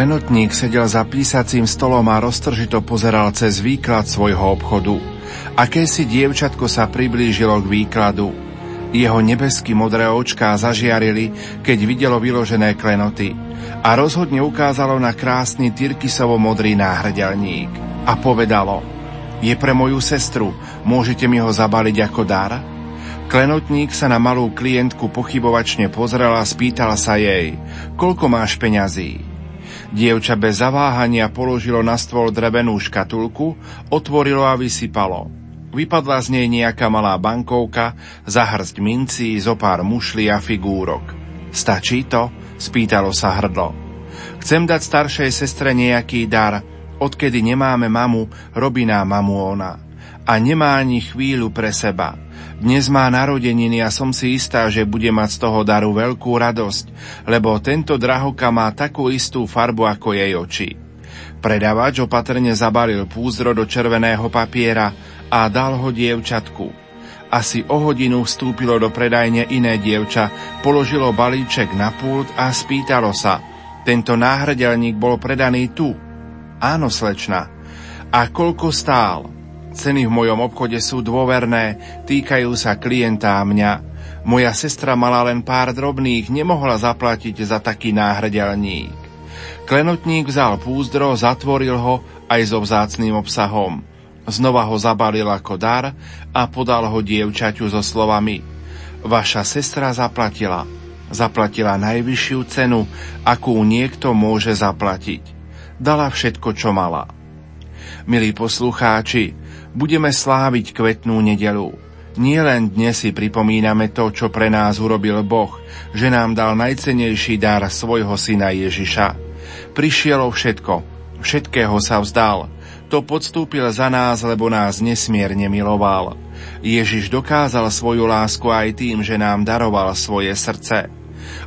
Klenotník sedel za písacím stolom a roztržito pozeral cez výklad svojho obchodu. Aké si dievčatko sa priblížilo k výkladu. Jeho nebesky modré očká zažiarili, keď videlo vyložené klenoty a rozhodne ukázalo na krásny tyrkisovo modrý náhrdelník a povedalo Je pre moju sestru, môžete mi ho zabaliť ako dar? Klenotník sa na malú klientku pochybovačne pozrela a spýtal sa jej, koľko máš peňazí? Dievča bez zaváhania položilo na stôl drevenú škatulku, otvorilo a vysypalo. Vypadla z nej nejaká malá bankovka, zahrst mincí, zo pár mušli a figúrok. Stačí to? Spýtalo sa hrdlo. Chcem dať staršej sestre nejaký dar. Odkedy nemáme mamu, robí nám mamu ona. A nemá ani chvíľu pre seba. Dnes má narodeniny a som si istá, že bude mať z toho daru veľkú radosť, lebo tento drahoka má takú istú farbu ako jej oči. Predavač opatrne zabalil púzdro do červeného papiera a dal ho dievčatku. Asi o hodinu vstúpilo do predajne iné dievča, položilo balíček na pult a spýtalo sa. Tento náhrdelník bol predaný tu. Áno, slečna. A koľko stál? Ceny v mojom obchode sú dôverné, týkajú sa klienta a mňa. Moja sestra mala len pár drobných, nemohla zaplatiť za taký náhrdelník. Klenotník vzal púzdro, zatvoril ho aj so vzácným obsahom. Znova ho zabalil ako dar a podal ho dievčaťu so slovami Vaša sestra zaplatila. Zaplatila najvyššiu cenu, akú niekto môže zaplatiť. Dala všetko, čo mala. Milí poslucháči, budeme sláviť kvetnú nedelu. Nie len dnes si pripomíname to, čo pre nás urobil Boh, že nám dal najcenejší dar svojho syna Ježiša. Prišiel o všetko, všetkého sa vzdal. To podstúpil za nás, lebo nás nesmierne miloval. Ježiš dokázal svoju lásku aj tým, že nám daroval svoje srdce.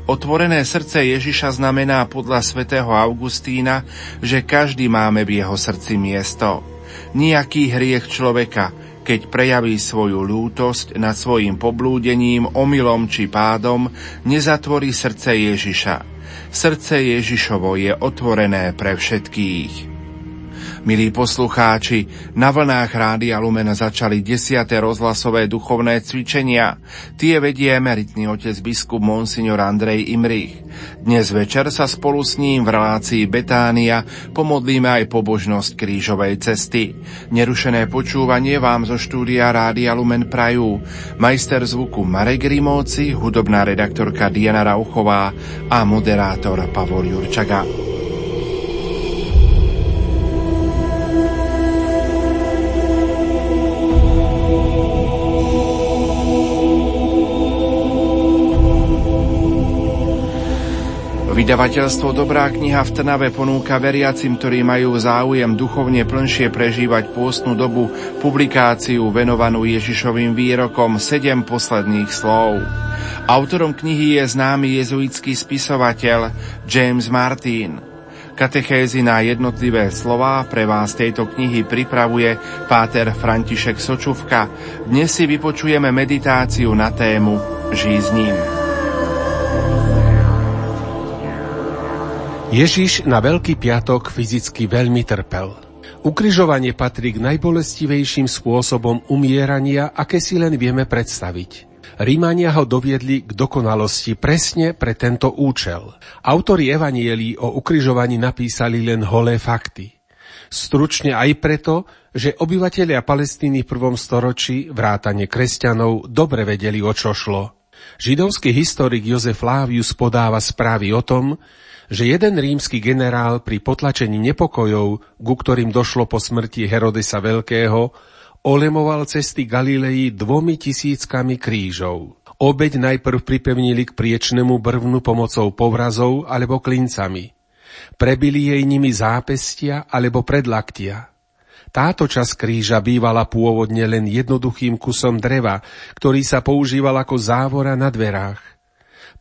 Otvorené srdce Ježiša znamená podľa svätého Augustína, že každý máme v jeho srdci miesto. Nijaký hriech človeka, keď prejaví svoju lútosť nad svojim poblúdením, omylom či pádom, nezatvorí srdce Ježiša. Srdce Ježišovo je otvorené pre všetkých. Milí poslucháči, na vlnách Rádia Lumen začali desiate rozhlasové duchovné cvičenia. Tie vedie emeritný otec biskup Monsignor Andrej Imrich. Dnes večer sa spolu s ním v relácii Betánia pomodlíme aj pobožnosť krížovej cesty. Nerušené počúvanie vám zo štúdia Rádia Lumen prajú majster zvuku Marek Rimóci, hudobná redaktorka Diana Rauchová a moderátor Pavol Jurčaga. Vydavateľstvo Dobrá kniha v Trnave ponúka veriacim, ktorí majú záujem duchovne plnšie prežívať pôstnu dobu, publikáciu venovanú Ježišovým výrokom Sedem posledných slov. Autorom knihy je známy jezuitský spisovateľ James Martin. Katechézy na jednotlivé slová pre vás tejto knihy pripravuje páter František Sočuvka. Dnes si vypočujeme meditáciu na tému Žij s ním. Ježiš na Veľký piatok fyzicky veľmi trpel. Ukrižovanie patrí k najbolestivejším spôsobom umierania, aké si len vieme predstaviť. Rímania ho doviedli k dokonalosti presne pre tento účel. Autori evanielí o ukrižovaní napísali len holé fakty. Stručne aj preto, že obyvatelia Palestíny v prvom storočí, vrátane kresťanov, dobre vedeli, o čo šlo. Židovský historik Jozef Lávius podáva správy o tom, že jeden rímsky generál pri potlačení nepokojov, ku ktorým došlo po smrti Herodesa Veľkého, olemoval cesty Galilei dvomi tisíckami krížov. Obeď najprv pripevnili k priečnemu brvnu pomocou povrazov alebo klincami. Prebili jej nimi zápestia alebo predlaktia. Táto časť kríža bývala pôvodne len jednoduchým kusom dreva, ktorý sa používal ako závora na dverách.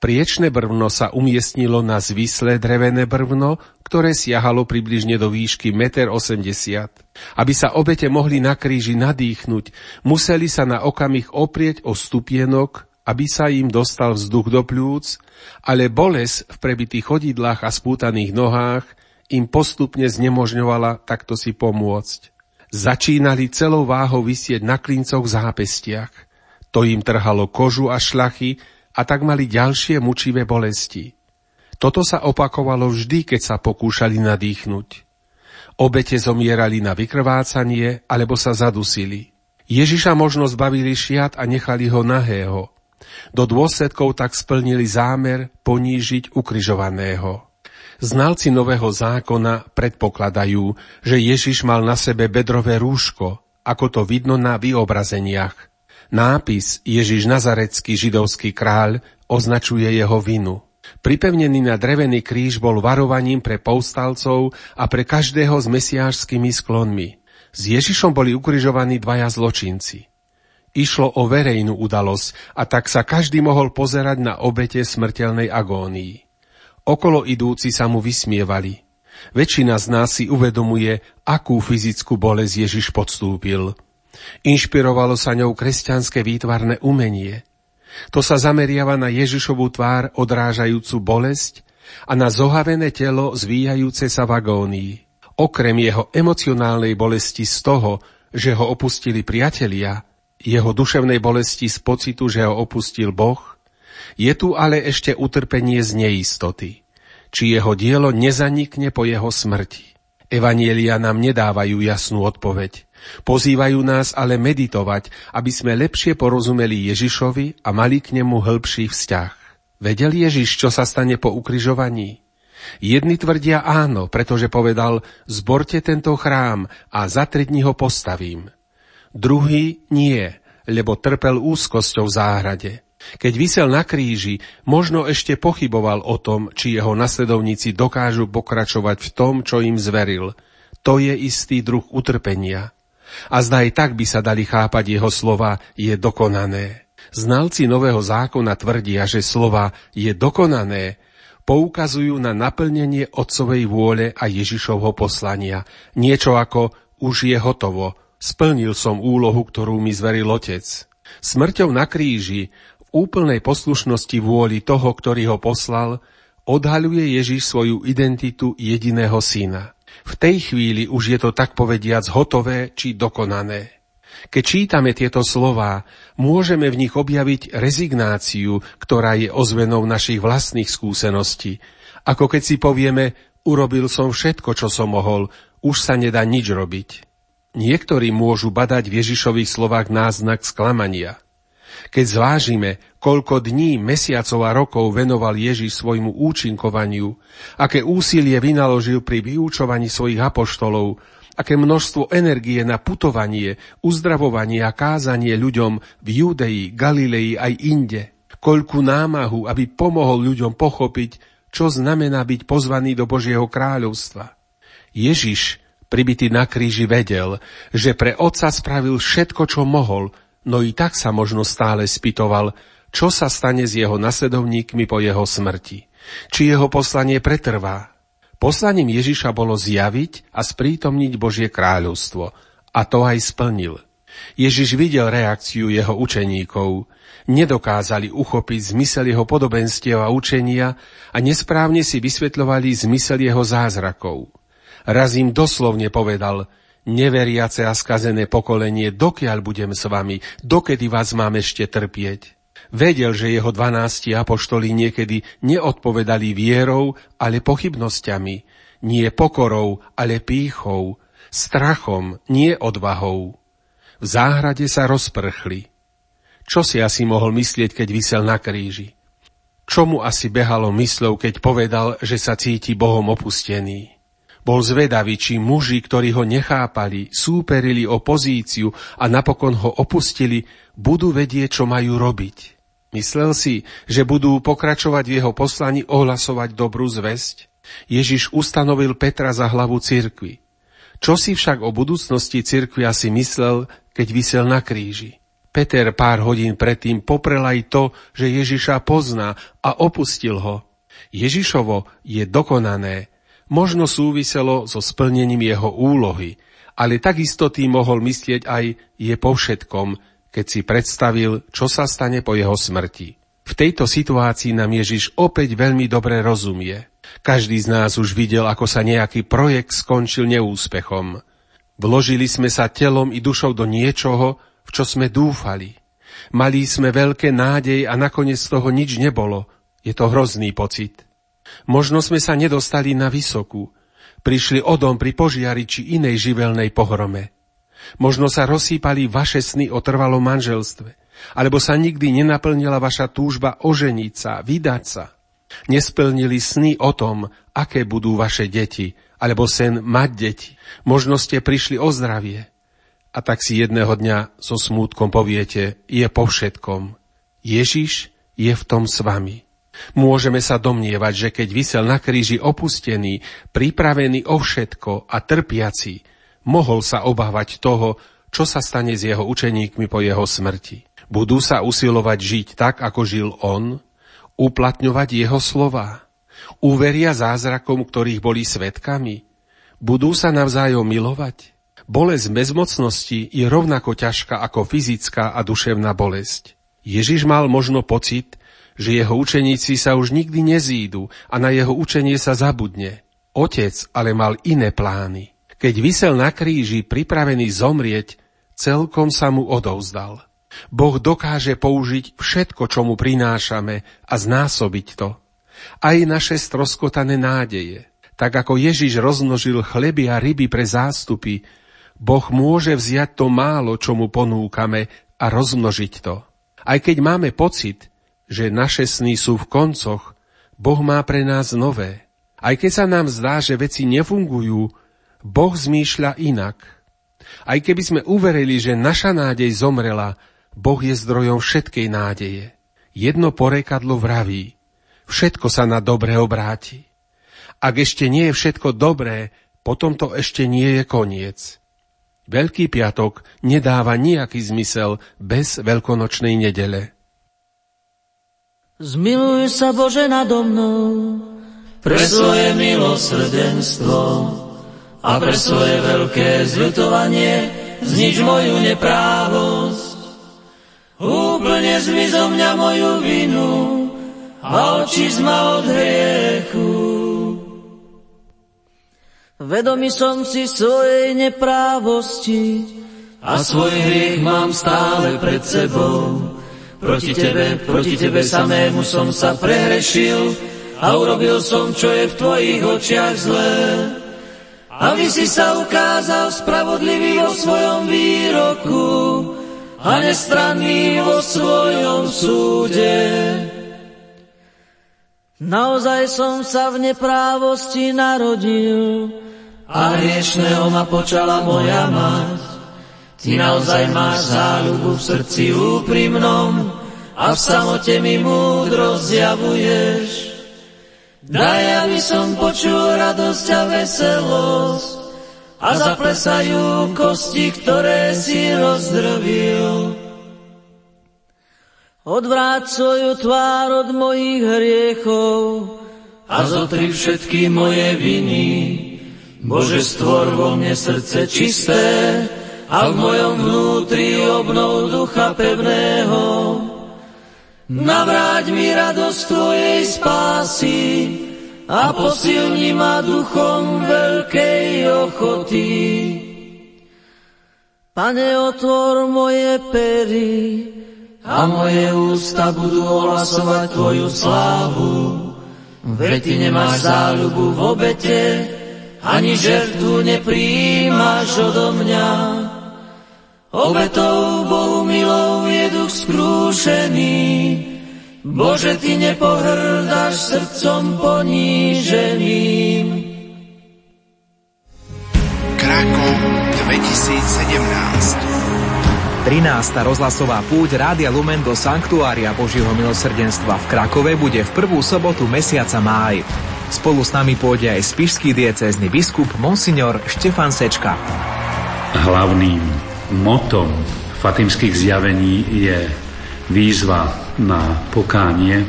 Priečné brvno sa umiestnilo na zvislé drevené brvno, ktoré siahalo približne do výšky 1,80 m. Aby sa obete mohli na kríži nadýchnuť, museli sa na okamih oprieť o stupienok, aby sa im dostal vzduch do pľúc, ale boles v prebitých chodidlách a spútaných nohách im postupne znemožňovala takto si pomôcť. Začínali celou váhou vysieť na klincoch v zápestiach. To im trhalo kožu a šlachy a tak mali ďalšie mučivé bolesti. Toto sa opakovalo vždy, keď sa pokúšali nadýchnuť. Obete zomierali na vykrvácanie alebo sa zadusili. Ježiša možno zbavili šiat a nechali ho nahého. Do dôsledkov tak splnili zámer ponížiť ukryžovaného. Znalci Nového zákona predpokladajú, že Ježiš mal na sebe bedrové rúško, ako to vidno na vyobrazeniach. Nápis Ježiš Nazarecký židovský kráľ označuje jeho vinu. Pripevnený na drevený kríž bol varovaním pre povstalcov a pre každého s mesiášskými sklonmi. S Ježišom boli ukrižovaní dvaja zločinci. Išlo o verejnú udalosť a tak sa každý mohol pozerať na obete smrteľnej agónii. Okolo idúci sa mu vysmievali. Väčšina z nás si uvedomuje, akú fyzickú bolesť Ježiš podstúpil. Inšpirovalo sa ňou kresťanské výtvarné umenie. To sa zameriava na Ježišovú tvár odrážajúcu bolesť a na zohavené telo zvíjajúce sa v. Okrem jeho emocionálnej bolesti z toho, že ho opustili priatelia, jeho duševnej bolesti z pocitu, že ho opustil Boh, je tu ale ešte utrpenie z neistoty, či jeho dielo nezanikne po jeho smrti. Evanielia nám nedávajú jasnú odpoveď. Pozývajú nás ale meditovať, aby sme lepšie porozumeli Ježišovi a mali k nemu hĺbší vzťah. Vedel Ježiš, čo sa stane po ukrižovaní? Jedni tvrdia áno, pretože povedal, zborte tento chrám a za tri dní ho postavím. Druhý nie, lebo trpel úzkosťou v záhrade. Keď vysel na kríži, možno ešte pochyboval o tom, či jeho nasledovníci dokážu pokračovať v tom, čo im zveril. To je istý druh utrpenia. A zdaj tak by sa dali chápať jeho slova je dokonané. Znalci Nového zákona tvrdia, že slova je dokonané poukazujú na naplnenie Otcovej vôle a Ježišovho poslania. Niečo ako už je hotovo, Splnil som úlohu, ktorú mi zveril Otec. Smrťou na kríži, v úplnej poslušnosti vôli toho, ktorý ho poslal, odhaľuje Ježiš svoju identitu jediného syna. V tej chvíli už je to tak povediac hotové či dokonané. Keď čítame tieto slová, môžeme v nich objaviť rezignáciu, ktorá je ozvenou našich vlastných skúseností. Ako keď si povieme, urobil som všetko, čo som mohol, už sa nedá nič robiť. Niektorí môžu badať v Ježišových slovách náznak sklamania. Keď zvážime, koľko dní, mesiacov a rokov venoval Ježiš svojmu účinkovaniu, aké úsilie vynaložil pri vyučovaní svojich apoštolov, aké množstvo energie na putovanie, uzdravovanie a kázanie ľuďom v Judei, Galilei aj inde, koľku námahu, aby pomohol ľuďom pochopiť, čo znamená byť pozvaný do Božieho kráľovstva. Ježiš pribitý na kríži vedel, že pre otca spravil všetko, čo mohol, no i tak sa možno stále spýtoval, čo sa stane s jeho nasledovníkmi po jeho smrti. Či jeho poslanie pretrvá. Poslaním Ježiša bolo zjaviť a sprítomniť Božie kráľovstvo. A to aj splnil. Ježiš videl reakciu jeho učeníkov. Nedokázali uchopiť zmysel jeho podobenstiev a učenia a nesprávne si vysvetľovali zmysel jeho zázrakov. Raz im doslovne povedal, neveriace a skazené pokolenie, dokiaľ budem s vami, dokedy vás mám ešte trpieť. Vedel, že jeho dvanácti apoštoli niekedy neodpovedali vierou, ale pochybnosťami, nie pokorou, ale pýchou, strachom, nie odvahou. V záhrade sa rozprchli. Čo si asi mohol myslieť, keď vysel na kríži? Čomu asi behalo mysľou, keď povedal, že sa cíti Bohom opustený? Bol zvedavý, či muži, ktorí ho nechápali, súperili o pozíciu a napokon ho opustili, budú vedieť, čo majú robiť. Myslel si, že budú pokračovať v jeho poslani ohlasovať dobrú zväzť? Ježiš ustanovil Petra za hlavu cirkvi. Čo si však o budúcnosti cirkvi asi myslel, keď vysel na kríži? Peter pár hodín predtým poprel aj to, že Ježiša pozná a opustil ho. Ježišovo je dokonané, možno súviselo so splnením jeho úlohy, ale takisto tým mohol myslieť aj je po všetkom, keď si predstavil, čo sa stane po jeho smrti. V tejto situácii nám Ježiš opäť veľmi dobre rozumie. Každý z nás už videl, ako sa nejaký projekt skončil neúspechom. Vložili sme sa telom i dušou do niečoho, v čo sme dúfali. Mali sme veľké nádej a nakoniec z toho nič nebolo. Je to hrozný pocit. Možno sme sa nedostali na vysokú. Prišli o dom pri požiari či inej živelnej pohrome. Možno sa rozsýpali vaše sny o trvalom manželstve. Alebo sa nikdy nenaplnila vaša túžba oženiť sa, vydať sa. Nesplnili sny o tom, aké budú vaše deti, alebo sen mať deti. Možno ste prišli o zdravie. A tak si jedného dňa so smútkom poviete, je po všetkom. Ježiš je v tom s vami. Môžeme sa domnievať, že keď vysel na kríži opustený, pripravený o všetko a trpiaci, mohol sa obávať toho, čo sa stane s jeho učeníkmi po jeho smrti. Budú sa usilovať žiť tak, ako žil on, uplatňovať jeho slova. Uveria zázrakom, ktorých boli svetkami. Budú sa navzájom milovať. Bolesť bezmocnosti je rovnako ťažká ako fyzická a duševná bolesť. Ježiš mal možno pocit, že jeho učeníci sa už nikdy nezídu a na jeho učenie sa zabudne. Otec ale mal iné plány. Keď vysel na kríži pripravený zomrieť, celkom sa mu odovzdal. Boh dokáže použiť všetko, čo mu prinášame a znásobiť to. Aj naše stroskotané nádeje. Tak ako Ježiš rozmnožil chleby a ryby pre zástupy, Boh môže vziať to málo, čo mu ponúkame a rozmnožiť to. Aj keď máme pocit, že naše sny sú v koncoch, Boh má pre nás nové. Aj keď sa nám zdá, že veci nefungujú, Boh zmýšľa inak. Aj keby sme uverili, že naša nádej zomrela, Boh je zdrojom všetkej nádeje. Jedno porekadlo vraví, všetko sa na dobre obráti. Ak ešte nie je všetko dobré, potom to ešte nie je koniec. Veľký piatok nedáva nejaký zmysel bez veľkonočnej nedele. Zmiluj sa Bože nado mnou, pre svoje milosrdenstvo a pre svoje veľké zľutovanie znič moju neprávosť. Úplne zmizo mňa moju vinu a oči zma od hriechu. Vedomý som si svojej neprávosti a svoj hriech mám stále pred sebou. Proti tebe, proti tebe samému som sa prehrešil a urobil som, čo je v tvojich očiach zlé. Aby si sa ukázal spravodlivý vo svojom výroku, a nestranný vo svojom súde. Naozaj som sa v neprávosti narodil a hriešného ma počala moja mať. Ty naozaj máš záľubu v srdci úprimnom a v samote mi múdro zjavuješ. Daj, aby som počul radosť a veselosť, a zaplesajú kosti, ktoré si rozdrvil. Odvráť svoju tvár od mojich hriechov a zotri všetky moje viny. Bože, stvor vo mne srdce čisté a v mojom vnútri obnov ducha pevného. Navráť mi radosť Tvojej spásy, a posilni ma duchom veľkej ochoty. Pane, otvor moje pery a moje ústa budú ohlasovať Tvoju slávu. Veď Ty nemáš záľubu v obete, ani žertvu nepríjmaš odo mňa. Obetou Bohu milou je duch skrúšený, Bože, Ty nepohrdáš srdcom poníženým. Krakov 2017 13. rozhlasová púť Rádia Lumen do Sanktuária Božieho milosrdenstva v Krakove bude v prvú sobotu mesiaca máj. Spolu s nami pôjde aj spišský diecézny biskup Monsignor Štefan Sečka. Hlavným motom fatimských zjavení je výzva na pokánie.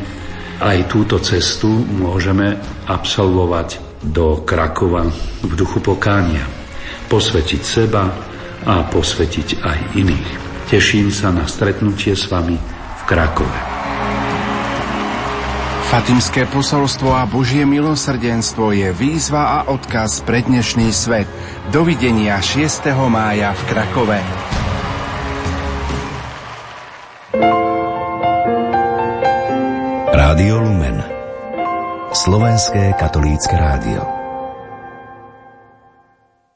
Aj túto cestu môžeme absolvovať do Krakova v duchu pokánia. Posvetiť seba a posvetiť aj iných. Teším sa na stretnutie s vami v Krakove. Fatimské posolstvo a Božie milosrdenstvo je výzva a odkaz pre dnešný svet. Dovidenia 6. mája v Krakove. Rádio Lumen Slovenské katolícke rádio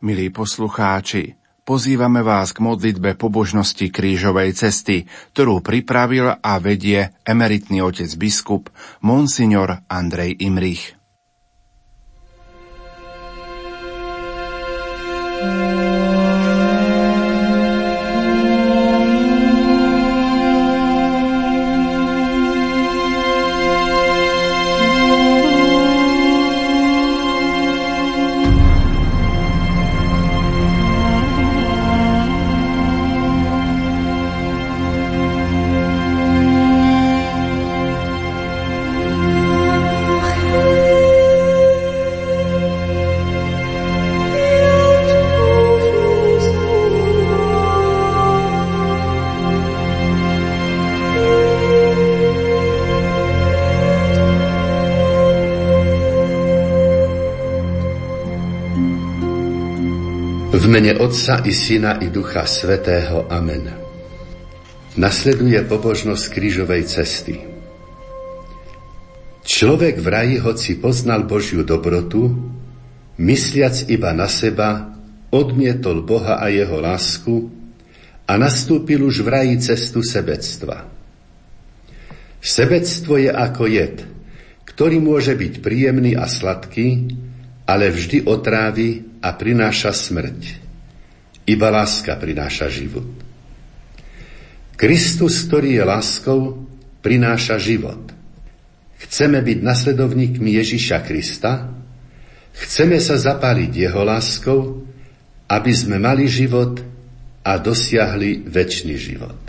Milí poslucháči, pozývame vás k modlitbe pobožnosti krížovej cesty, ktorú pripravil a vedie emeritný otec biskup Monsignor Andrej Imrich. Thank you. Mene Otca i Syna i Ducha Svetého. Amen. Nasleduje pobožnosť krížovej cesty. Človek v raji, hoci poznal Božiu dobrotu, mysliac iba na seba, odmietol Boha a jeho lásku a nastúpil už v raji cestu sebectva. Sebectvo je ako jed, ktorý môže byť príjemný a sladký, ale vždy otrávi a prináša smrť. Iba láska prináša život. Kristus, ktorý je láskou, prináša život. Chceme byť nasledovníkmi Ježiša Krista, chceme sa zapáliť jeho láskou, aby sme mali život a dosiahli väčší život.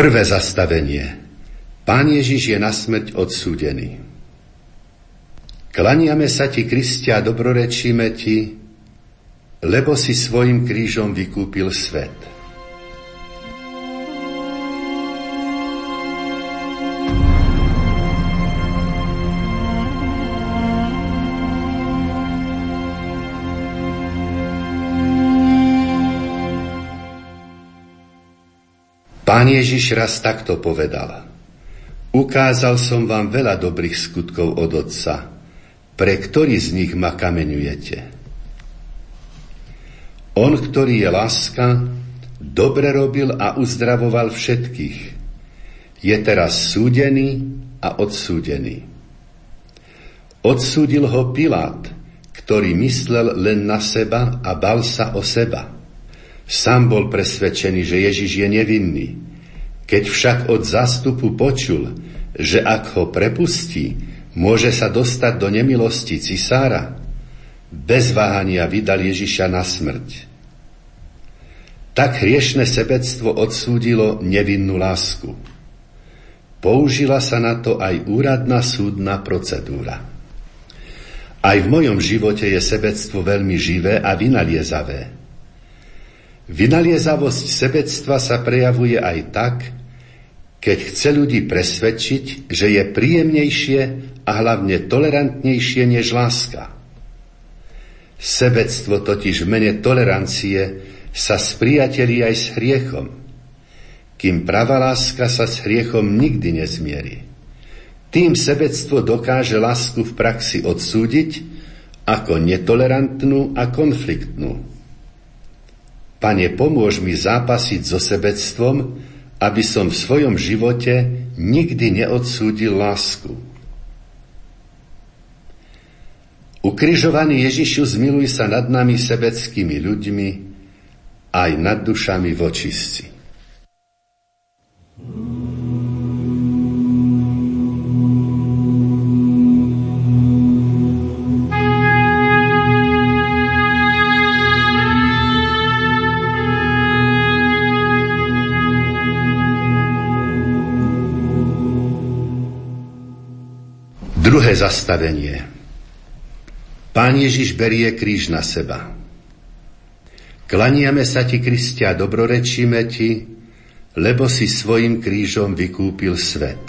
Prvé zastavenie. Pán Ježiš je na smrť odsúdený. Klaniame sa ti, Kristia, dobrorečíme ti, lebo si svojim krížom vykúpil svet. Pán Ježiš raz takto povedal. Ukázal som vám veľa dobrých skutkov od Otca. Pre ktorý z nich ma kameňujete? On, ktorý je láska, dobre robil a uzdravoval všetkých. Je teraz súdený a odsúdený. Odsúdil ho Pilát, ktorý myslel len na seba a bal sa o seba. Sám bol presvedčený, že Ježiš je nevinný. Keď však od zástupu počul, že ak ho prepustí, môže sa dostať do nemilosti cisára, bez váhania vydal Ježiša na smrť. Tak hriešne sebectvo odsúdilo nevinnú lásku. Použila sa na to aj úradná súdna procedúra. Aj v mojom živote je sebectvo veľmi živé a vynaliezavé. Vynaliezavosť sebectva sa prejavuje aj tak, keď chce ľudí presvedčiť, že je príjemnejšie a hlavne tolerantnejšie než láska. Sebectvo totiž v mene tolerancie sa spriateli aj s hriechom, kým pravá láska sa s hriechom nikdy nezmierí. Tým sebectvo dokáže lásku v praxi odsúdiť ako netolerantnú a konfliktnú. Pane, pomôž mi zápasiť so sebectvom, aby som v svojom živote nikdy neodsúdil lásku. Ukrižovaný Ježišu, zmiluj sa nad nami sebeckými ľuďmi, aj nad dušami vočistí. Druhé zastavenie. Pán Ježiš berie kríž na seba. Klaniame sa ti, Kristia, dobrorečíme ti, lebo si svojim krížom vykúpil svet.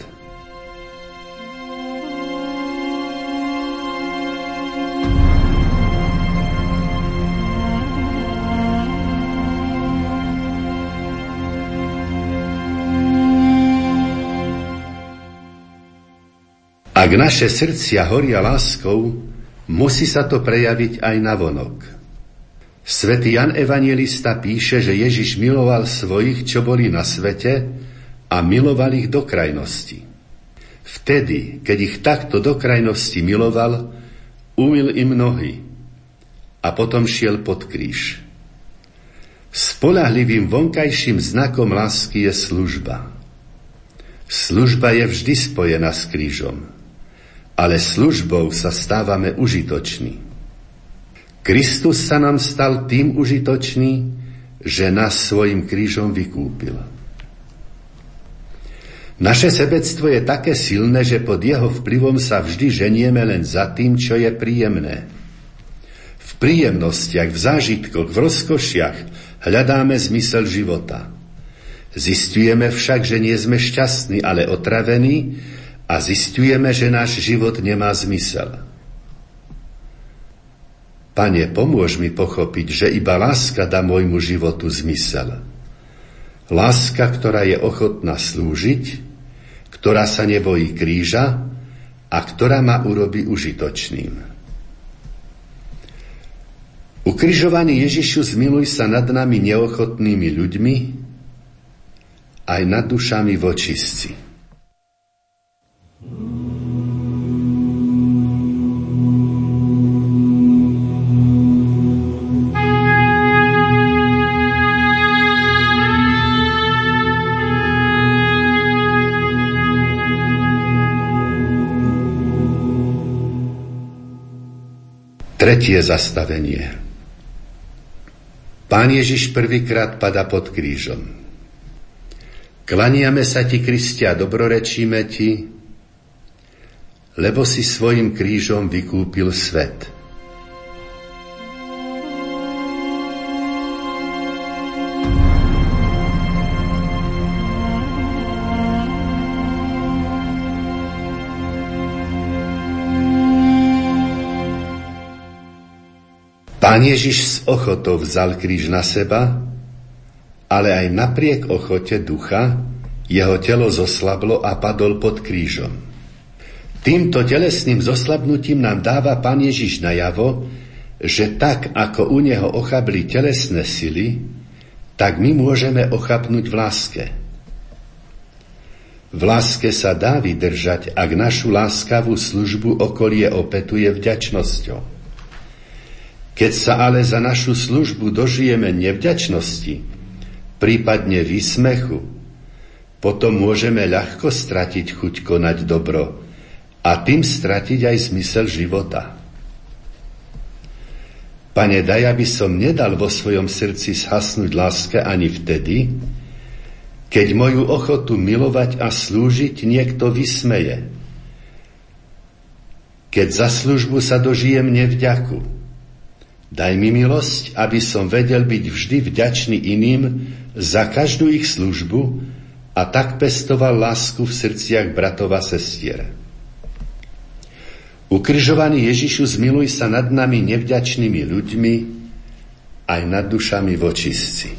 Ak naše srdcia horia láskou, musí sa to prejaviť aj na vonok. Svetý Jan Evangelista píše, že Ježiš miloval svojich, čo boli na svete a miloval ich do krajnosti. Vtedy, keď ich takto do krajnosti miloval, umil im nohy a potom šiel pod kríž. Spolahlivým vonkajším znakom lásky je služba. Služba je vždy spojená s krížom ale službou sa stávame užitoční. Kristus sa nám stal tým užitočný, že nás svojim krížom vykúpil. Naše sebectvo je také silné, že pod jeho vplyvom sa vždy ženieme len za tým, čo je príjemné. V príjemnostiach, v zážitkoch, v rozkošiach hľadáme zmysel života. Zistujeme však, že nie sme šťastní, ale otravení a zistujeme, že náš život nemá zmysel. Pane, pomôž mi pochopiť, že iba láska dá môjmu životu zmysel. Láska, ktorá je ochotná slúžiť, ktorá sa nebojí kríža a ktorá ma urobí užitočným. Ukrižovaný Ježišu, zmiluj sa nad nami neochotnými ľuďmi, aj nad dušami vočistci. Tretie zastavenie. Pán Ježiš prvýkrát pada pod krížom. Klaniame sa ti, Kristia, dobrorečíme ti, lebo si svojim krížom vykúpil svet. Pán Ježiš s ochotou vzal kríž na seba, ale aj napriek ochote ducha jeho telo zoslablo a padol pod krížom. Týmto telesným zoslabnutím nám dáva Pán Ježiš najavo, že tak, ako u neho ochabli telesné sily, tak my môžeme ochabnúť v láske. V láske sa dá vydržať, ak našu láskavú službu okolie opetuje vďačnosťou. Keď sa ale za našu službu dožijeme nevďačnosti, prípadne výsmechu, potom môžeme ľahko stratiť chuť konať dobro a tým stratiť aj zmysel života. Pane, daj, aby som nedal vo svojom srdci zhasnúť láske ani vtedy, keď moju ochotu milovať a slúžiť niekto vysmeje. Keď za službu sa dožijem nevďaku, Daj mi milosť, aby som vedel byť vždy vďačný iným za každú ich službu a tak pestoval lásku v srdciach bratov a sestier. Ukrižovaný Ježišu, zmiluj sa nad nami nevďačnými ľuďmi aj nad dušami vočistci.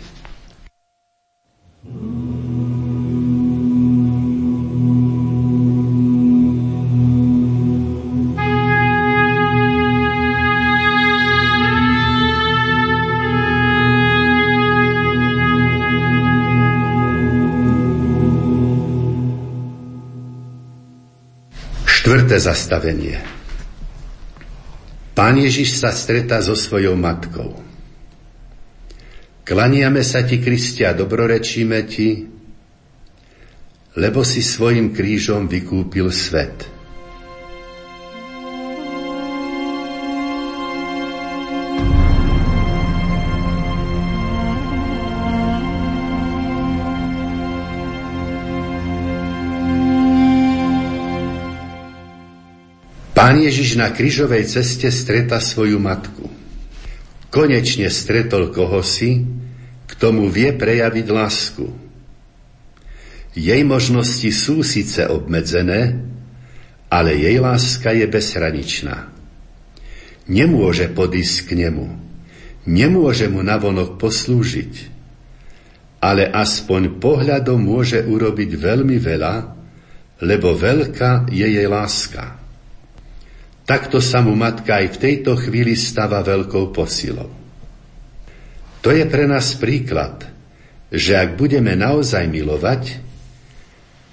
Štvrté zastavenie. Pán Ježiš sa stretá so svojou matkou. Klaniame sa ti, Kristia, dobrorečíme ti, lebo si svojim krížom vykúpil svet. Pán Ježiš na krížovej ceste streta svoju matku. Konečne stretol kohosi, k tomu vie prejaviť lásku. Jej možnosti sú síce obmedzené, ale jej láska je bezhraničná. Nemôže podísť k nemu, nemôže mu navonok poslúžiť, ale aspoň pohľadom môže urobiť veľmi veľa, lebo veľká je jej láska. Takto sa mu matka aj v tejto chvíli stáva veľkou posilou. To je pre nás príklad, že ak budeme naozaj milovať,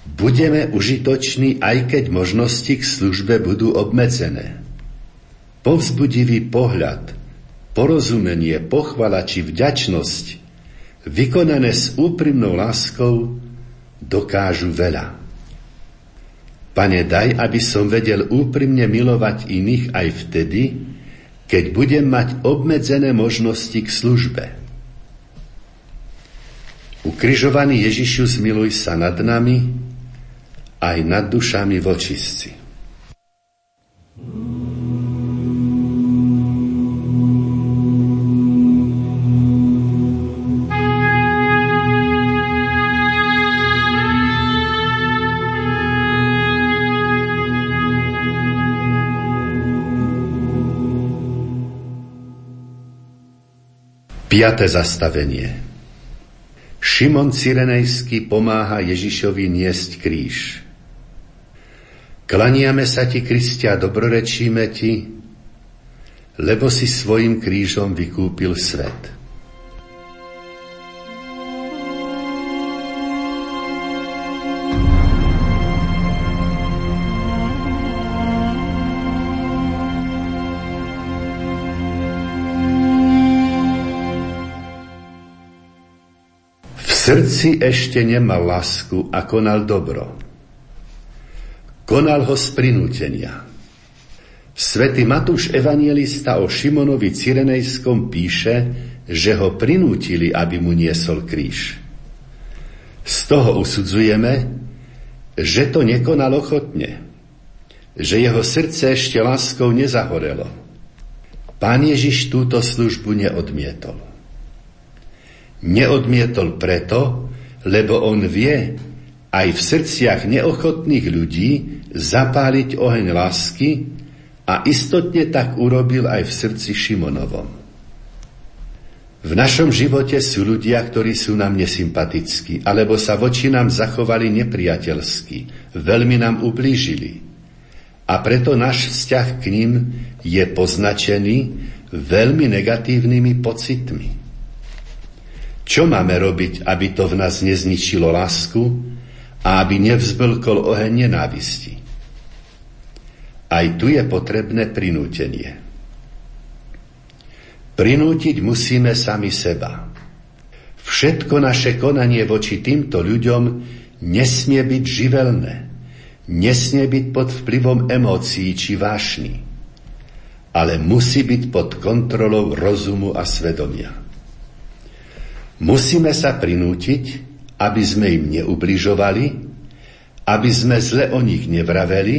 budeme užitoční, aj keď možnosti k službe budú obmedzené. Povzbudivý pohľad, porozumenie, pochvala či vďačnosť, vykonané s úprimnou láskou, dokážu veľa. Pane, daj, aby som vedel úprimne milovať iných aj vtedy, keď budem mať obmedzené možnosti k službe. Ukrižovaný Ježišu, zmiluj sa nad nami, aj nad dušami vočistci. Piaté zastavenie Šimon Cyrenejský pomáha Ježišovi niesť kríž. Klaniame sa ti, Kristia, dobrorečíme ti, lebo si svojim krížom vykúpil svet. Srdci ešte nemal lásku a konal dobro. Konal ho z prinútenia. Svetý Matúš Evangelista o Šimonovi Cyrenejskom píše, že ho prinútili, aby mu niesol kríž. Z toho usudzujeme, že to nekonal ochotne, že jeho srdce ešte láskou nezahorelo. Pán Ježiš túto službu neodmietol. Neodmietol preto, lebo on vie aj v srdciach neochotných ľudí zapáliť oheň lásky a istotne tak urobil aj v srdci Šimonovom. V našom živote sú ľudia, ktorí sú nám nesympatickí, alebo sa voči nám zachovali nepriateľsky, veľmi nám ublížili. A preto náš vzťah k ním je poznačený veľmi negatívnymi pocitmi. Čo máme robiť, aby to v nás nezničilo lásku a aby nevzblkol oheň nenávisti? Aj tu je potrebné prinútenie. Prinútiť musíme sami seba. Všetko naše konanie voči týmto ľuďom nesmie byť živelné, nesmie byť pod vplyvom emócií či vášny, ale musí byť pod kontrolou rozumu a svedomia. Musíme sa prinútiť, aby sme im neubližovali, aby sme zle o nich nevraveli,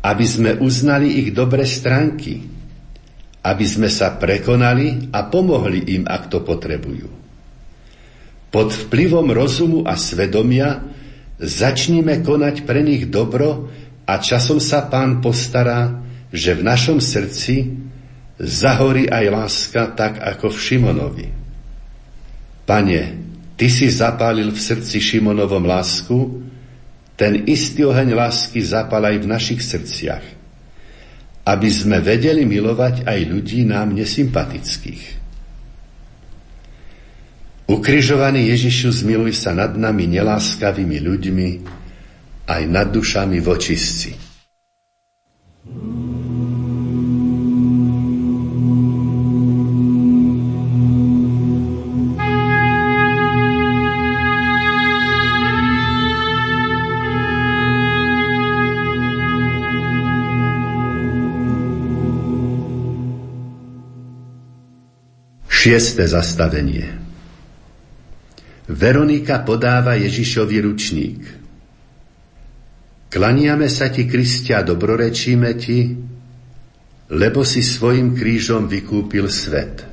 aby sme uznali ich dobré stránky, aby sme sa prekonali a pomohli im, ak to potrebujú. Pod vplyvom rozumu a svedomia začníme konať pre nich dobro a časom sa pán postará, že v našom srdci zahorí aj láska tak ako v Šimonovi. Pane, Ty si zapálil v srdci Šimonovom lásku, ten istý oheň lásky zapal aj v našich srdciach, aby sme vedeli milovať aj ľudí nám nesympatických. Ukrižovaný Ježišu, zmiluj sa nad nami neláskavými ľuďmi, aj nad dušami vočistci. Šiesté zastavenie Veronika podáva Ježišovi ručník. Klaniame sa ti, Kristia, dobrorečíme ti, lebo si svojim krížom vykúpil svet.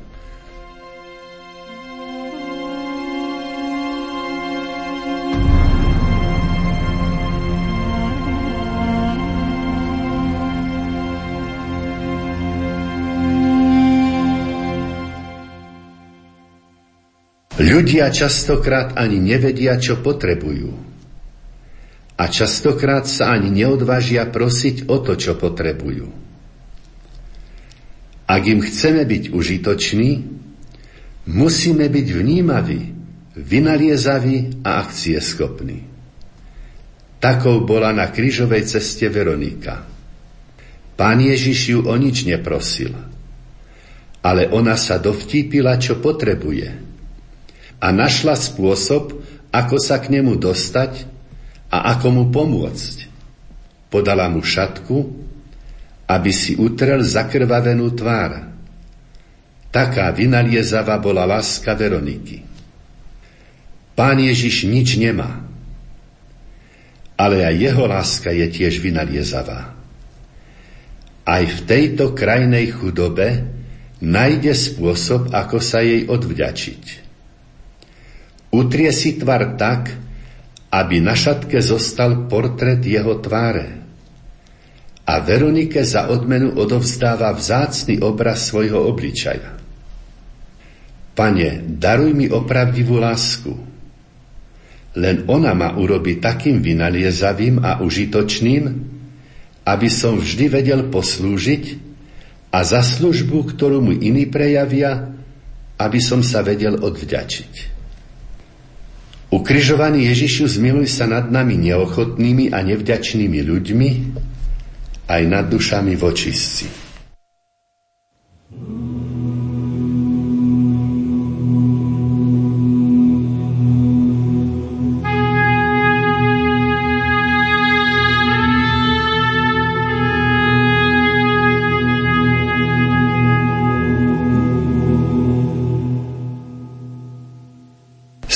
Ľudia častokrát ani nevedia, čo potrebujú. A častokrát sa ani neodvážia prosiť o to, čo potrebujú. Ak im chceme byť užitoční, musíme byť vnímaví, vynaliezaví a akcieschopní. Takou bola na krížovej ceste Veronika. Pán Ježiš ju o nič neprosil, ale ona sa dovtípila, čo potrebuje – a našla spôsob, ako sa k nemu dostať a ako mu pomôcť. Podala mu šatku, aby si utrel zakrvavenú tvár. Taká vynaliezava bola láska Veroniky. Pán Ježiš nič nemá, ale aj jeho láska je tiež vynaliezavá. Aj v tejto krajnej chudobe nájde spôsob, ako sa jej odvďačiť. Utrie si tvar tak, aby na šatke zostal portrét jeho tváre. A Veronike za odmenu odovzdáva vzácny obraz svojho obličaja. Pane, daruj mi opravdivú lásku. Len ona ma urobi takým vynaliezavým a užitočným, aby som vždy vedel poslúžiť a za službu, ktorú mu iní prejavia, aby som sa vedel odvďačiť. Ukrižovaný Ježišu, zmiluj sa nad nami neochotnými a nevďačnými ľuďmi, aj nad dušami vočistci.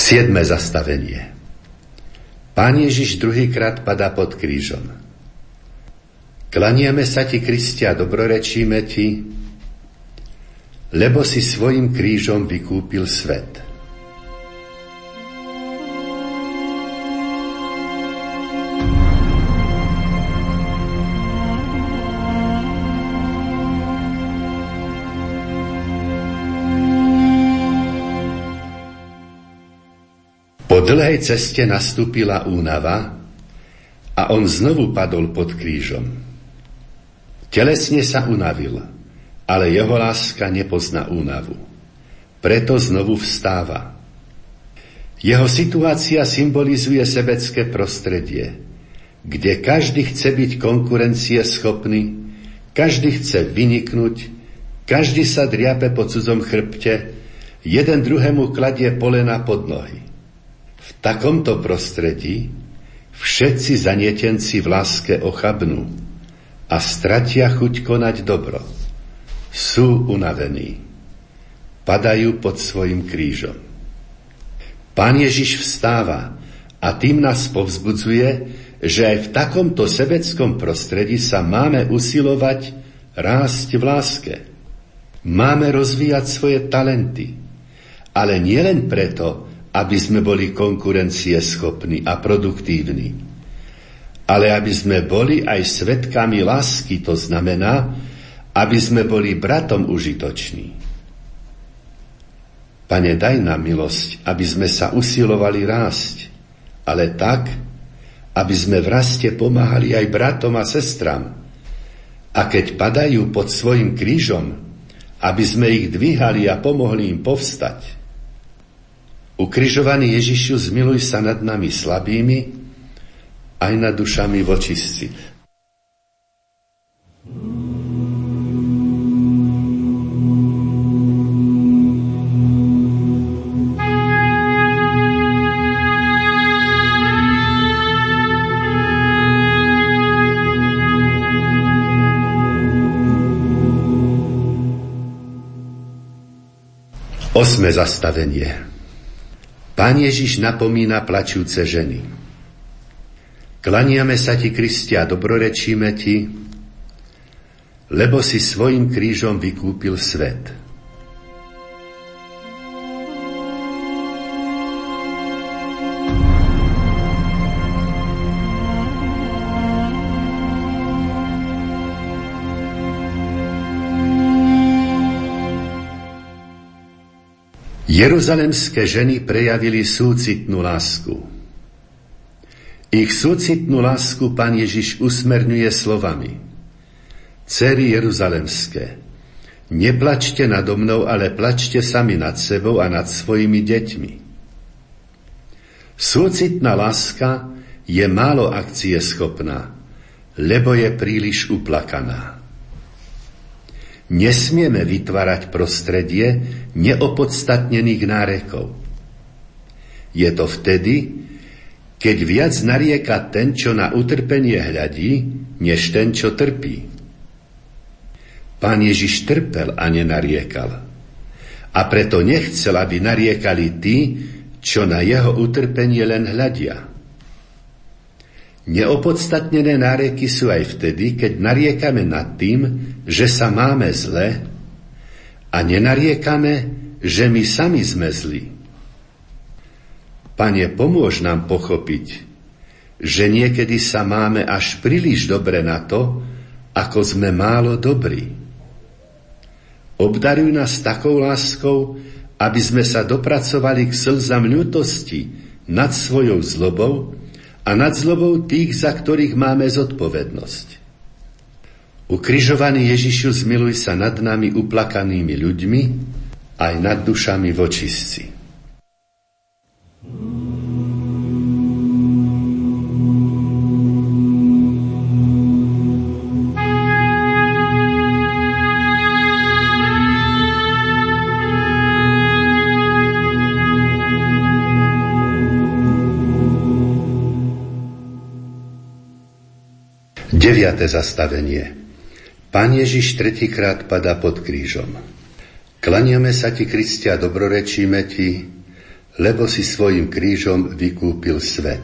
Siedme zastavenie. Pán Ježiš druhýkrát padá pod krížom. Klaniame sa ti, Kristia, dobrorečíme ti, lebo si svojim krížom vykúpil svet. Dlhej ceste nastúpila únava a on znovu padol pod krížom. Telesne sa unavil, ale jeho láska nepozná únavu. Preto znovu vstáva. Jeho situácia symbolizuje sebecké prostredie, kde každý chce byť konkurencie schopný, každý chce vyniknúť, každý sa driape po cudzom chrbte, jeden druhému kladie polena pod nohy. V takomto prostredí všetci zanietenci v láske ochabnú a stratia chuť konať dobro. Sú unavení. Padajú pod svojim krížom. Pán Ježiš vstáva a tým nás povzbudzuje, že aj v takomto sebeckom prostredí sa máme usilovať rásť v láske. Máme rozvíjať svoje talenty, ale nielen preto, aby sme boli konkurencieschopní a produktívni, ale aby sme boli aj svetkami lásky, to znamená, aby sme boli bratom užitoční. Pane, daj nám milosť, aby sme sa usilovali rásť, ale tak, aby sme v raste pomáhali aj bratom a sestram. A keď padajú pod svojim krížom, aby sme ich dvíhali a pomohli im povstať. Ukrižovaný Ježišu, zmiluj sa nad nami slabými, aj nad dušami vočistci. Osme zastavenie. Pán Ježiš napomína plačúce ženy. Klaniame sa ti, Kristia, dobrorečíme ti, lebo si svojim krížom vykúpil svet. Jeruzalemské ženy prejavili súcitnú lásku. Ich súcitnú lásku pán Ježiš usmerňuje slovami. Cery Jeruzalemské, neplačte nado mnou, ale plačte sami nad sebou a nad svojimi deťmi. Súcitná láska je málo akcie schopná, lebo je príliš uplakaná. Nesmieme vytvárať prostredie neopodstatnených nárekov. Je to vtedy, keď viac narieka ten, čo na utrpenie hľadí, než ten, čo trpí. Pán Ježiš trpel a nenariekal. A preto nechcel, aby nariekali tí, čo na jeho utrpenie len hľadia. Neopodstatnené náreky sú aj vtedy, keď nariekame nad tým, že sa máme zle a nenariekame, že my sami sme zlí. Pane, pomôž nám pochopiť, že niekedy sa máme až príliš dobre na to, ako sme málo dobrí. Obdaruj nás takou láskou, aby sme sa dopracovali k slzam ľutosti nad svojou zlobou a nad zlobou tých, za ktorých máme zodpovednosť. Ukrižovaný Ježišu, zmiluj sa nad nami uplakanými ľuďmi, aj nad dušami vočistci. Deviate zastavenie. Pán Ježiš tretíkrát padá pod krížom. Klaniame sa ti, Kristia, dobrorečíme ti, lebo si svojim krížom vykúpil svet.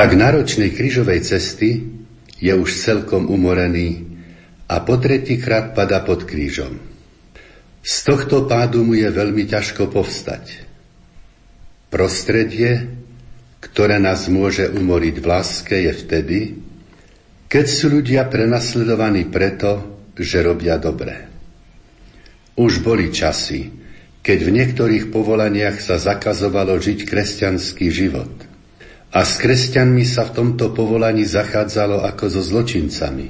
Tak náročnej krížovej cesty je už celkom umorený a po tretíkrát pada pod krížom. Z tohto pádu mu je veľmi ťažko povstať. Prostredie, ktoré nás môže umoriť v láske, je vtedy, keď sú ľudia prenasledovaní preto, že robia dobre. Už boli časy, keď v niektorých povolaniach sa zakazovalo žiť kresťanský život – a s kresťanmi sa v tomto povolaní zachádzalo ako so zločincami.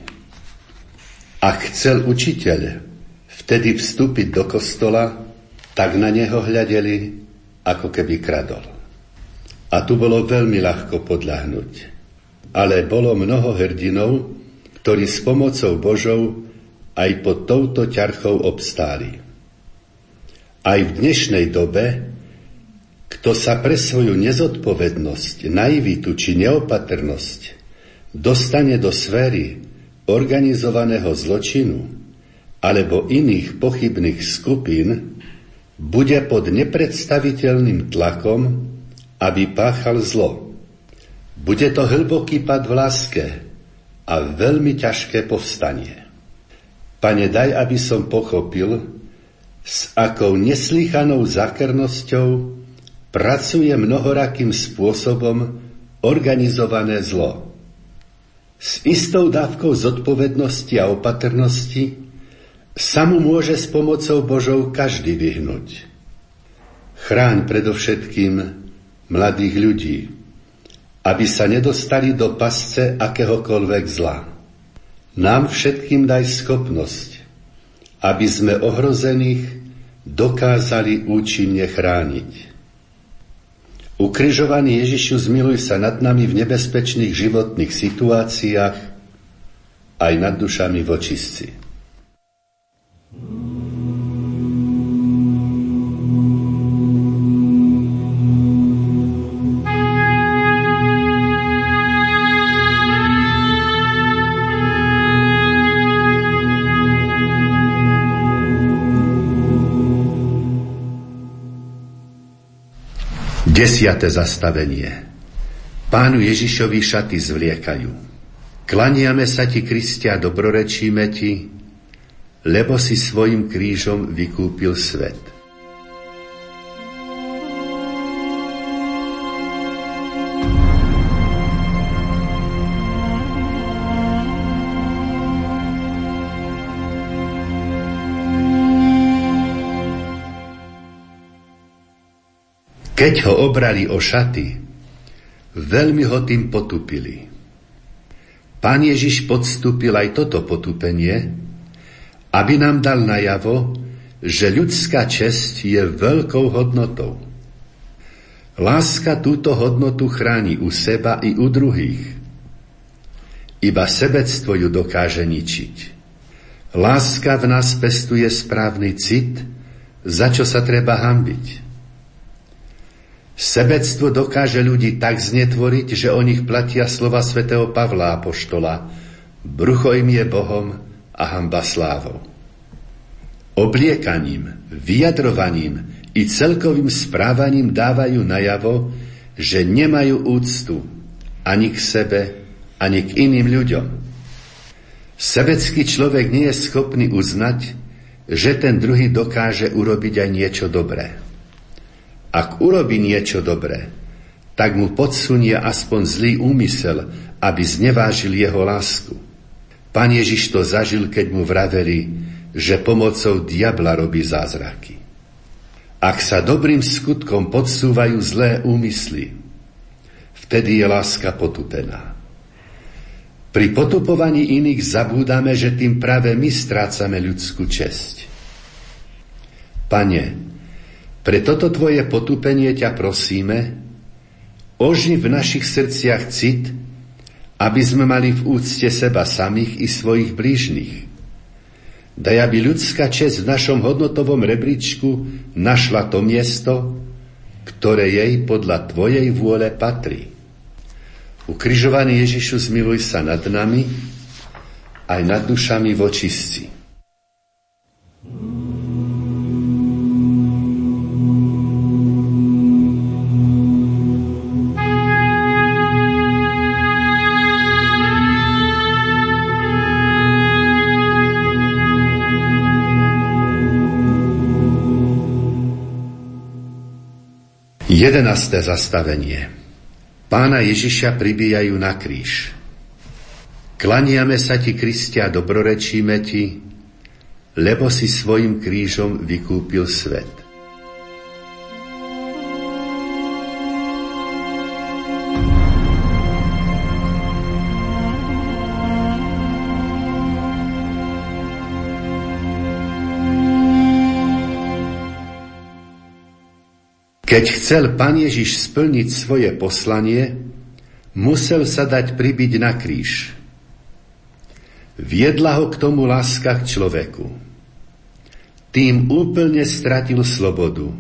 Ak chcel učiteľ vtedy vstúpiť do kostola, tak na neho hľadeli, ako keby kradol. A tu bolo veľmi ľahko podľahnuť. Ale bolo mnoho hrdinov, ktorí s pomocou Božou aj pod touto ťarchou obstáli. Aj v dnešnej dobe kto sa pre svoju nezodpovednosť, naivitu či neopatrnosť dostane do sféry organizovaného zločinu alebo iných pochybných skupín, bude pod nepredstaviteľným tlakom, aby páchal zlo. Bude to hlboký pad v láske a veľmi ťažké povstanie. Pane, daj, aby som pochopil, s akou neslychanou zakrnosťou pracuje mnohorakým spôsobom organizované zlo. S istou dávkou zodpovednosti a opatrnosti sa mu môže s pomocou Božou každý vyhnúť. Chráň predovšetkým mladých ľudí, aby sa nedostali do pasce akéhokoľvek zla. Nám všetkým daj schopnosť, aby sme ohrozených dokázali účinne chrániť. Ukrižovaný Ježišu, zmiluj sa nad nami v nebezpečných životných situáciách aj nad dušami vočistci. Desiate zastavenie. Pánu Ježišovi šaty zvliekajú. Klaniame sa ti, Kristia, dobrorečíme ti, lebo si svojim krížom vykúpil svet. Keď ho obrali o šaty, veľmi ho tým potupili. Pán Ježiš podstúpil aj toto potupenie, aby nám dal najavo, že ľudská česť je veľkou hodnotou. Láska túto hodnotu chráni u seba i u druhých. Iba sebectvo ju dokáže ničiť. Láska v nás pestuje správny cit, za čo sa treba hambiť. Sebectvo dokáže ľudí tak znetvoriť, že o nich platia slova svätého Pavla Apoštola. Brucho im je Bohom a hamba slávou. Obliekaním, vyjadrovaním i celkovým správaním dávajú najavo, že nemajú úctu ani k sebe, ani k iným ľuďom. Sebecký človek nie je schopný uznať, že ten druhý dokáže urobiť aj niečo dobré. Ak urobí niečo dobré, tak mu podsunie aspoň zlý úmysel, aby znevážil jeho lásku. Pán Ježiš to zažil, keď mu vraveli, že pomocou diabla robí zázraky. Ak sa dobrým skutkom podsúvajú zlé úmysly, vtedy je láska potupená. Pri potupovaní iných zabúdame, že tým práve my strácame ľudskú česť. Pane, pre toto tvoje potupenie ťa prosíme, oži v našich srdciach cit, aby sme mali v úcte seba samých i svojich blížnych. Daj, aby ľudská čest v našom hodnotovom rebríčku našla to miesto, ktoré jej podľa Tvojej vôle patrí. Ukrižovaný Ježišu, zmiluj sa nad nami, aj nad dušami vočistí. Jedenácté zastavenie. Pána Ježiša pribíjajú na kríž. Klaniame sa ti, Kristia, dobrorečíme ti, lebo si svojim krížom vykúpil svet. Keď chcel Pán Ježiš splniť svoje poslanie, musel sa dať pribiť na kríž. Viedla ho k tomu láska k človeku. Tým úplne stratil slobodu,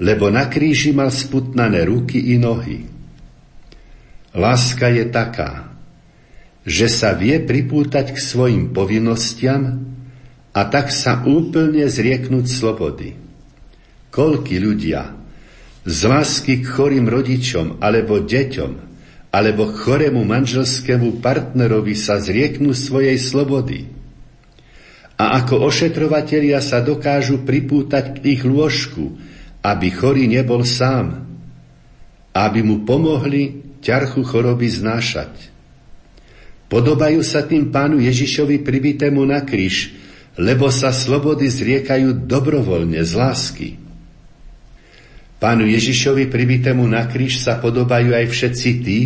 lebo na kríži mal sputnané ruky i nohy. Láska je taká, že sa vie pripútať k svojim povinnostiam a tak sa úplne zrieknúť slobody. Koľky ľudia z lásky k chorým rodičom alebo deťom, alebo chorému manželskému partnerovi sa zrieknú svojej slobody. A ako ošetrovatelia sa dokážu pripútať k ich lôžku, aby chorý nebol sám, aby mu pomohli ťarchu choroby znášať. Podobajú sa tým pánu Ježišovi pribitému na kríž, lebo sa slobody zriekajú dobrovoľne z lásky. Pánu Ježišovi pribitému na kríž sa podobajú aj všetci tí,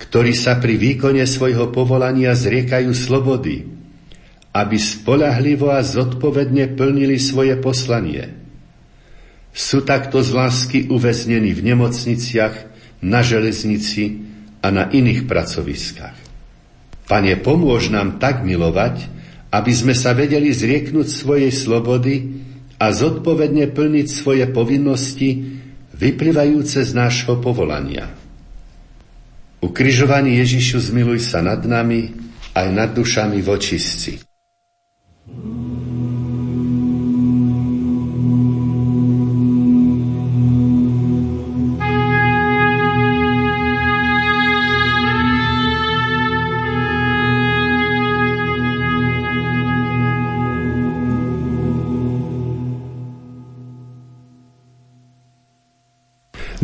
ktorí sa pri výkone svojho povolania zriekajú slobody, aby spolahlivo a zodpovedne plnili svoje poslanie. Sú takto z lásky uväznení v nemocniciach, na železnici a na iných pracoviskách. Pane, pomôž nám tak milovať, aby sme sa vedeli zrieknúť svojej slobody a zodpovedne plniť svoje povinnosti vyplývajúce z nášho povolania. Ukrižovaný Ježišu, zmiluj sa nad nami aj nad dušami vočistci.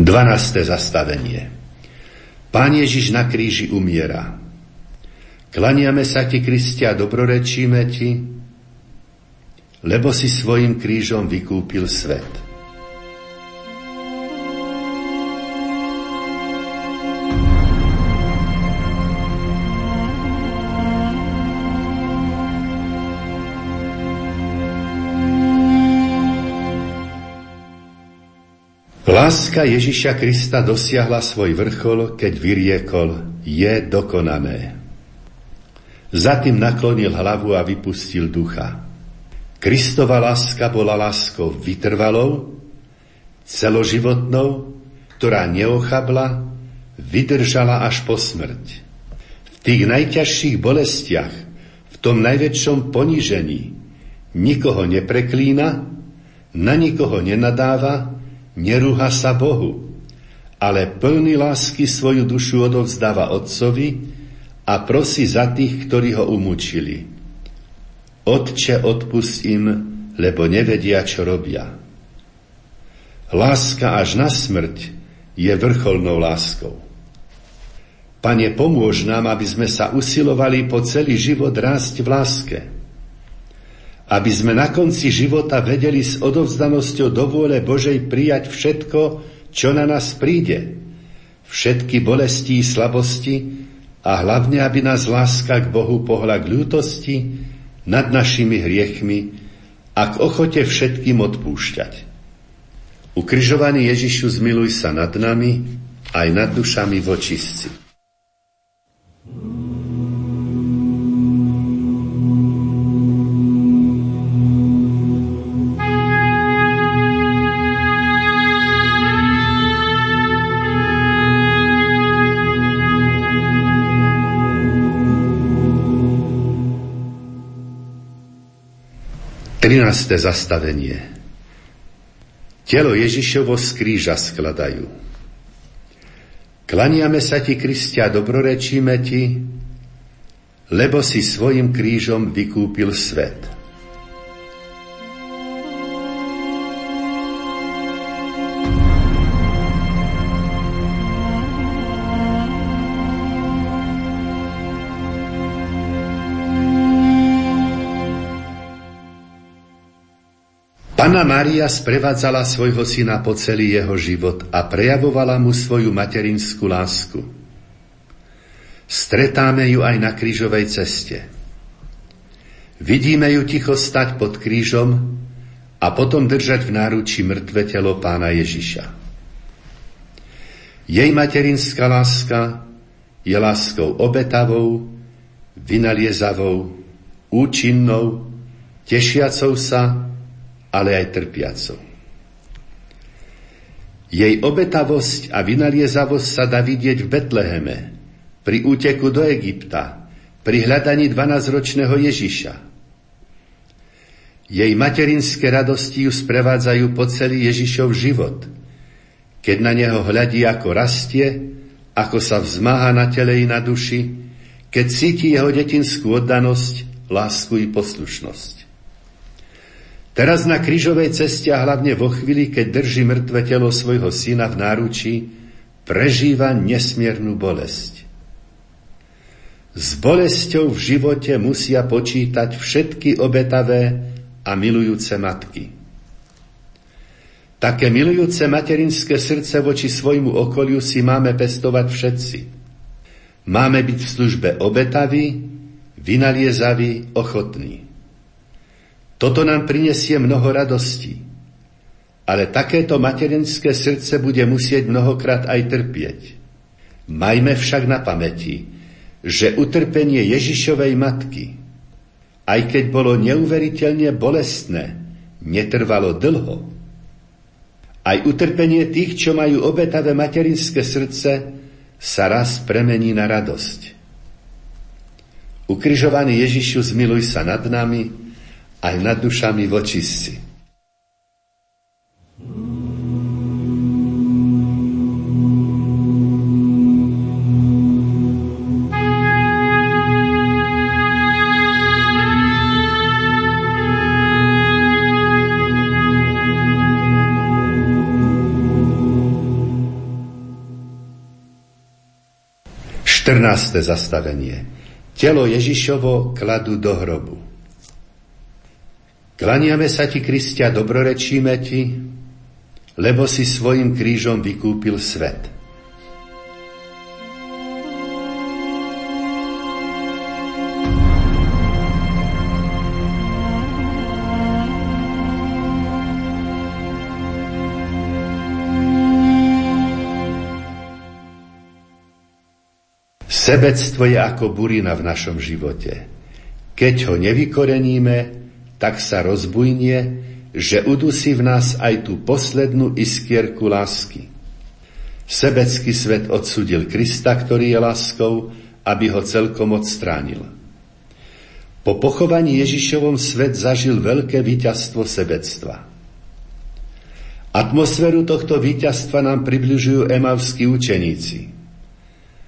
12. zastavenie Pán Ježiš na kríži umiera. Klaniame sa ti, Kristia, dobrorečíme ti, lebo si svojim krížom vykúpil svet. Láska Ježiša Krista dosiahla svoj vrchol, keď vyriekol, je dokonané. Za tým naklonil hlavu a vypustil ducha. Kristova láska bola láskou vytrvalou, celoživotnou, ktorá neochabla, vydržala až po smrť. V tých najťažších bolestiach, v tom najväčšom ponížení, nikoho nepreklína, na nikoho nenadáva, nerúha sa Bohu, ale plný lásky svoju dušu odovzdáva Otcovi a prosí za tých, ktorí ho umúčili. Otče, odpust im, lebo nevedia, čo robia. Láska až na smrť je vrcholnou láskou. Pane, pomôž nám, aby sme sa usilovali po celý život rásť v láske – aby sme na konci života vedeli s odovzdanosťou do vôle Božej prijať všetko, čo na nás príde, všetky bolesti i slabosti a hlavne, aby nás láska k Bohu pohla k ľútosti nad našimi hriechmi a k ochote všetkým odpúšťať. Ukrižovaný Ježišu, zmiluj sa nad nami aj nad dušami vočistci. 13. zastavenie. Telo Ježišovo z kríža skladajú. Klaniame sa ti, Kristia, dobrorečíme ti, lebo si svojim krížom vykúpil svet. Pana Mária sprevádzala svojho syna po celý jeho život a prejavovala mu svoju materinskú lásku. Stretáme ju aj na krížovej ceste. Vidíme ju ticho stať pod krížom a potom držať v náruči mŕtve telo pána Ježiša. Jej materinská láska je láskou obetavou, vynaliezavou, účinnou, tešiacou sa ale aj trpiacou. Jej obetavosť a vynaliezavosť sa dá vidieť v Betleheme, pri úteku do Egypta, pri hľadaní 12-ročného Ježiša. Jej materinské radosti ju sprevádzajú po celý Ježišov život, keď na neho hľadí, ako rastie, ako sa vzmáha na tele i na duši, keď cíti jeho detinskú oddanosť, lásku i poslušnosť. Teraz na krížovej ceste a hlavne vo chvíli, keď drží mŕtve telo svojho syna v náručí, prežíva nesmiernu bolesť. S bolesťou v živote musia počítať všetky obetavé a milujúce matky. Také milujúce materinské srdce voči svojmu okoliu si máme pestovať všetci. Máme byť v službe obetaví, vynaliezaví, ochotní. Toto nám prinesie mnoho radostí. Ale takéto materinské srdce bude musieť mnohokrát aj trpieť. Majme však na pamäti, že utrpenie Ježišovej matky, aj keď bolo neuveriteľne bolestné, netrvalo dlho. Aj utrpenie tých, čo majú obetavé materinské srdce, sa raz premení na radosť. Ukrižovaný Ježišu, zmiluj sa nad nami, aj nad dušami vočistci. Štrnácté zastavenie. Telo Ježišovo kladú do hrobu. Klaniame sa ti, Kristia, dobrorečíme ti, lebo si svojim krížom vykúpil svet. Sebectvo je ako burina v našom živote. Keď ho nevykoreníme, tak sa rozbujnie, že udusí v nás aj tú poslednú iskierku lásky. Sebecký svet odsudil Krista, ktorý je láskou, aby ho celkom odstránil. Po pochovaní Ježišovom svet zažil veľké víťazstvo sebectva. Atmosféru tohto víťazstva nám približujú emavskí učeníci –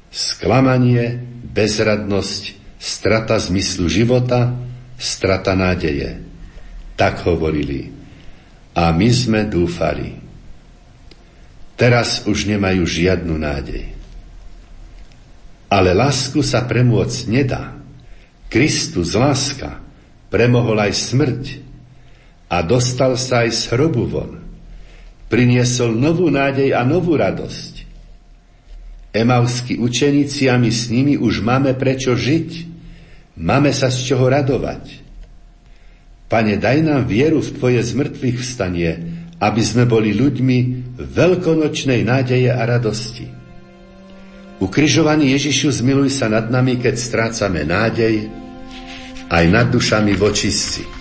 Sklamanie, bezradnosť, strata zmyslu života, strata nádeje. Tak hovorili. A my sme dúfali. Teraz už nemajú žiadnu nádej. Ale lásku sa premôcť nedá. Kristus láska premohol aj smrť a dostal sa aj z hrobu von. Priniesol novú nádej a novú radosť. Emavskí učeníci a my s nimi už máme prečo žiť. Máme sa z čoho radovať. Pane, daj nám vieru v Tvoje zmrtvých vstanie, aby sme boli ľuďmi veľkonočnej nádeje a radosti. Ukrižovaný Ježišu, zmiluj sa nad nami, keď strácame nádej, aj nad dušami vočistci.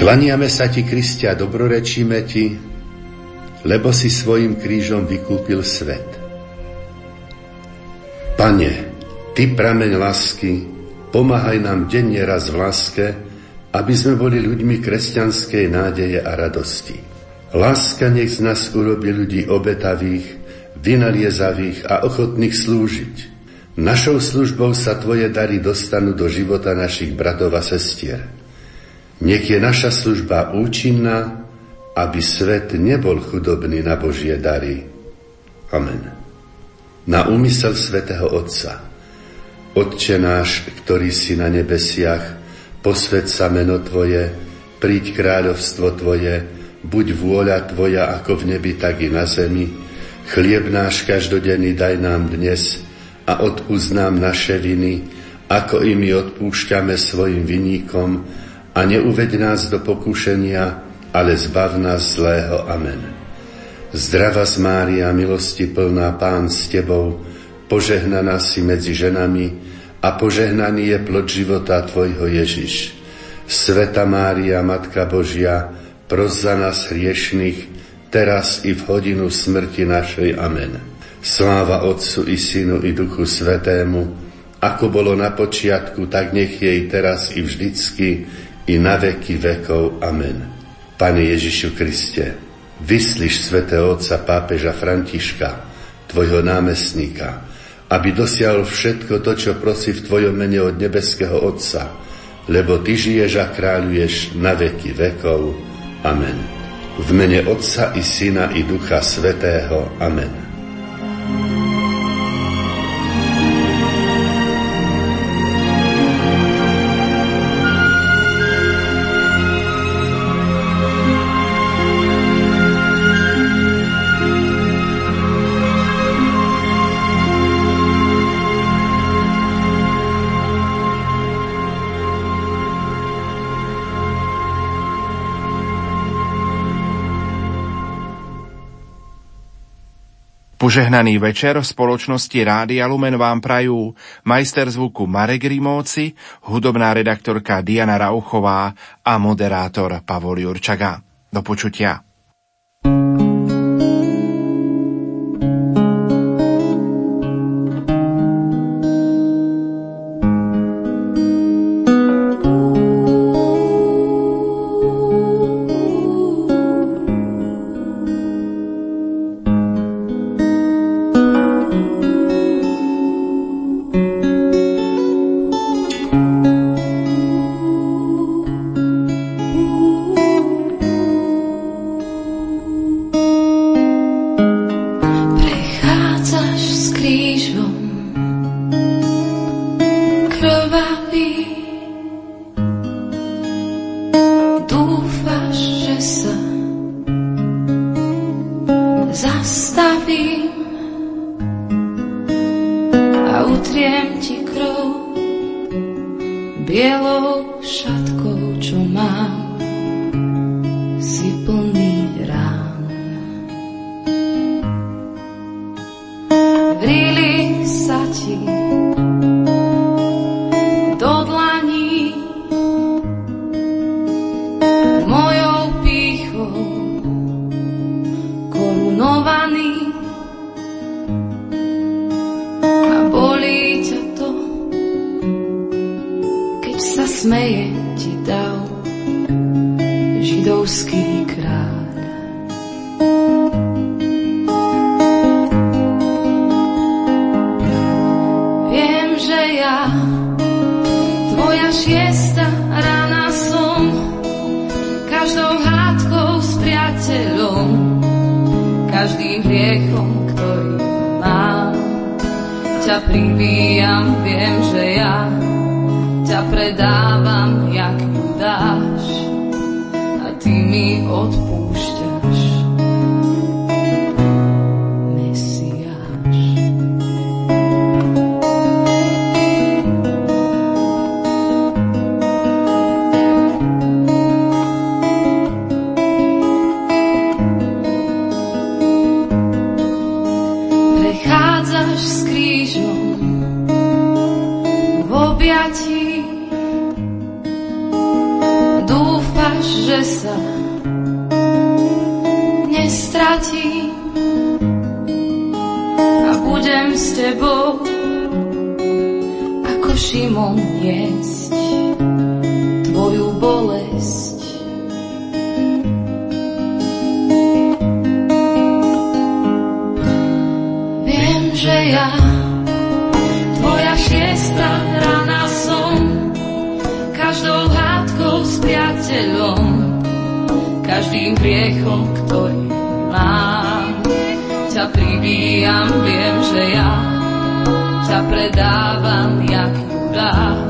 Klaniame sa ti, Kristia, dobrorečíme ti, lebo si svojim krížom vykúpil svet. Pane, Ty prameň lásky, pomáhaj nám denne raz v láske, aby sme boli ľuďmi kresťanskej nádeje a radosti. Láska nech z nás urobi ľudí obetavých, vynaliezavých a ochotných slúžiť. Našou službou sa Tvoje dary dostanú do života našich bratov a sestier. Nech je naša služba účinná, aby svet nebol chudobný na Božie dary. Amen. Na úmysel svätého Otca. Otče náš, ktorý si na nebesiach, posved sa meno Tvoje, príď kráľovstvo Tvoje, buď vôľa Tvoja ako v nebi, tak i na zemi. Chlieb náš každodenný daj nám dnes a odpúsť nám naše viny, ako i my odpúšťame svojim viníkom, a neuveď nás do pokušenia, ale zbav nás zlého. Amen. Zdrava z Mária, milosti plná Pán s Tebou, požehnaná si medzi ženami a požehnaný je plod života Tvojho Ježiš. Sveta Mária, Matka Božia, pros za nás hriešných, teraz i v hodinu smrti našej. Amen. Sláva Otcu i Synu i Duchu Svetému, ako bolo na počiatku, tak nech jej teraz i vždycky, i na veky vekov. Amen. Pane Ježišu Kriste, vyslíš svätého Otca pápeža Františka, Tvojho námestníka, aby dosiahol všetko to, čo prosí v Tvojom mene od nebeského Otca, lebo Ty žiješ a kráľuješ na veky vekov. Amen. V mene Otca i Syna i Ducha Svetého. Amen. Požehnaný večer v spoločnosti Rádia Lumen vám prajú majster zvuku Marek Rimóci, hudobná redaktorka Diana Rauchová a moderátor Pavol Jurčaga. Do počutia. s tebou ako Šimon niesť tvoju bolesť. Viem, že ja tvoja šiesta rana som každou hádkou s priateľom každým hriechom, ktorý ťa pribíjam, viem, že ja ťa predávam, jak Judáš.